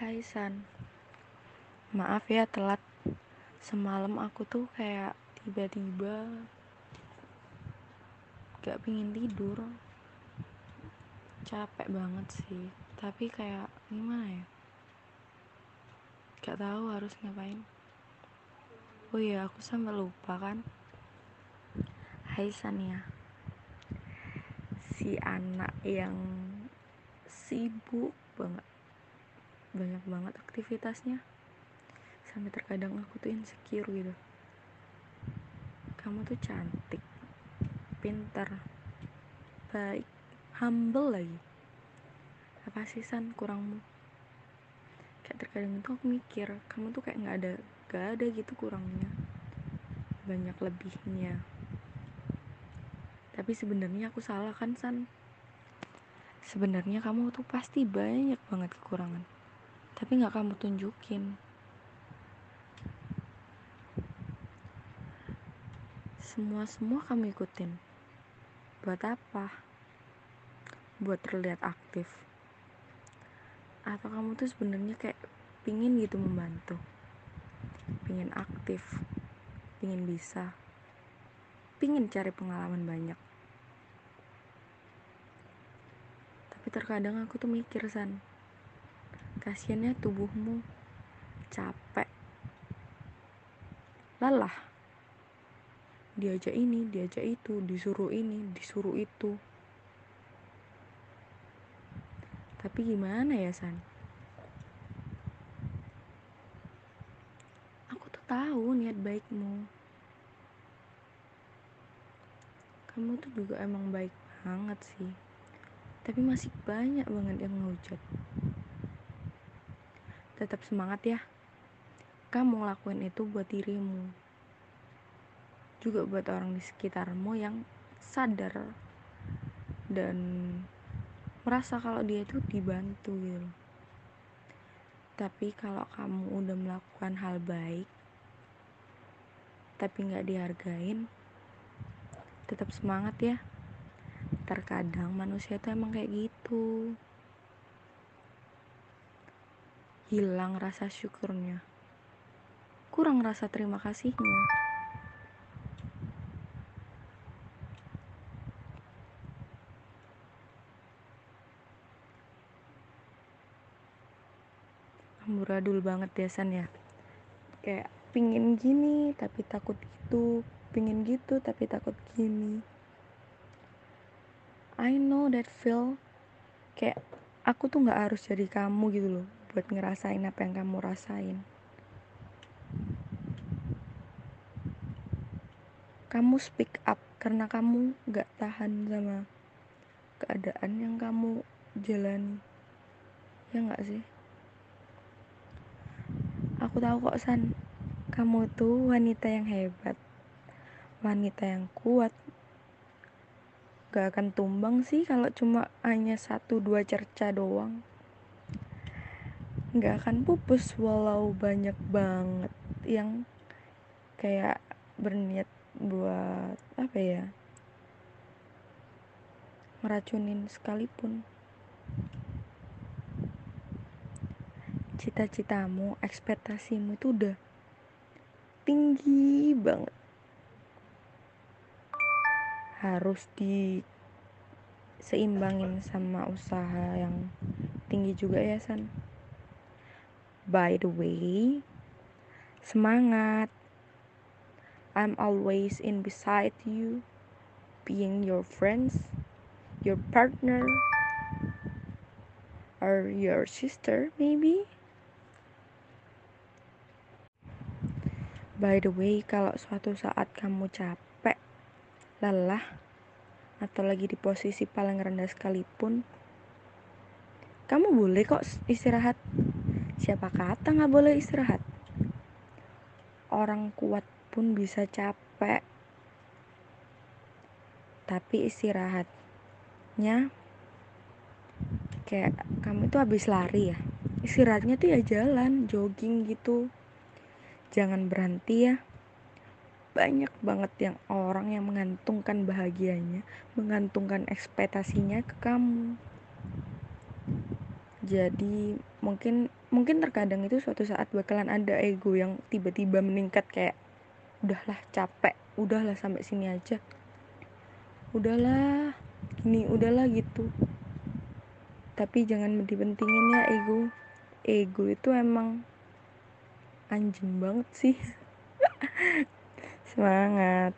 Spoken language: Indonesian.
Hai San, maaf ya telat. Semalam aku tuh kayak tiba-tiba gak pingin tidur. Capek banget sih, tapi kayak gimana ya? Gak tahu harus ngapain. Oh iya, aku sampai lupa kan. Hai San ya. Si anak yang sibuk banget banyak banget aktivitasnya. Sampai terkadang aku tuh insecure gitu. Kamu tuh cantik pintar baik humble lagi. Apa sih san kurangmu? Kayak terkadang itu aku mikir kamu tuh kayak nggak ada gak ada gitu kurangnya. Banyak lebihnya. Tapi sebenarnya aku salah kan san? Sebenarnya kamu tuh pasti banyak banget kekurangan tapi nggak kamu tunjukin. Semua semua kamu ikutin. Buat apa? Buat terlihat aktif. Atau kamu tuh sebenarnya kayak pingin gitu membantu? Pingin aktif. Pingin bisa. Pingin cari pengalaman banyak. Tapi terkadang aku tuh mikir san kasiannya tubuhmu. Capek. Lelah. Diajak ini diajak itu disuruh ini disuruh itu. Tapi gimana ya San? Aku tuh tahu niat baikmu. Kamu tuh juga emang baik banget sih. Tapi masih banyak banget yang ngehujat tetap semangat ya. Kamu ngelakuin itu buat dirimu. Juga buat orang di sekitarmu yang sadar dan merasa kalau dia itu dibantu gitu tapi kalau kamu udah melakukan hal baik tapi nggak dihargain tetap semangat ya. Terkadang manusia itu emang kayak gitu hilang rasa syukurnya. Kurang rasa terima kasihnya. Amburadul banget ya San ya. Kayak pingin gini tapi takut gitu. Pingin gitu tapi takut gini. I know that feel. Kayak aku tuh nggak harus jadi kamu gitu loh buat ngerasain apa yang kamu rasain. Kamu speak up karena kamu gak tahan sama keadaan yang kamu jalani. Ya gak sih? Aku tahu kok San, kamu tuh wanita yang hebat. Wanita yang kuat. Gak akan tumbang sih kalau cuma hanya satu dua cerca doang nggak akan pupus walau banyak banget yang kayak berniat buat apa ya meracunin sekalipun. Cita-citamu ekspektasimu itu udah tinggi banget. Harus diseimbangin sama usaha yang tinggi juga ya San By the way, semangat. I'm always in beside you, being your friends, your partner, or your sister, maybe. By the way, kalau suatu saat kamu capek, lelah, atau lagi di posisi paling rendah sekalipun, kamu boleh kok istirahat Siapa kata nggak boleh istirahat? Orang kuat pun bisa capek. Tapi istirahatnya kayak kamu itu habis lari ya. Istirahatnya tuh ya jalan, jogging gitu. Jangan berhenti ya. Banyak banget yang orang yang mengantungkan bahagianya, mengantungkan ekspektasinya ke kamu jadi mungkin mungkin terkadang itu suatu saat bakalan ada ego yang tiba-tiba meningkat kayak udahlah capek udahlah sampai sini aja. Udahlah gini udahlah gitu. Tapi jangan dipentingin ya ego. Ego itu emang anjing banget sih. Semangat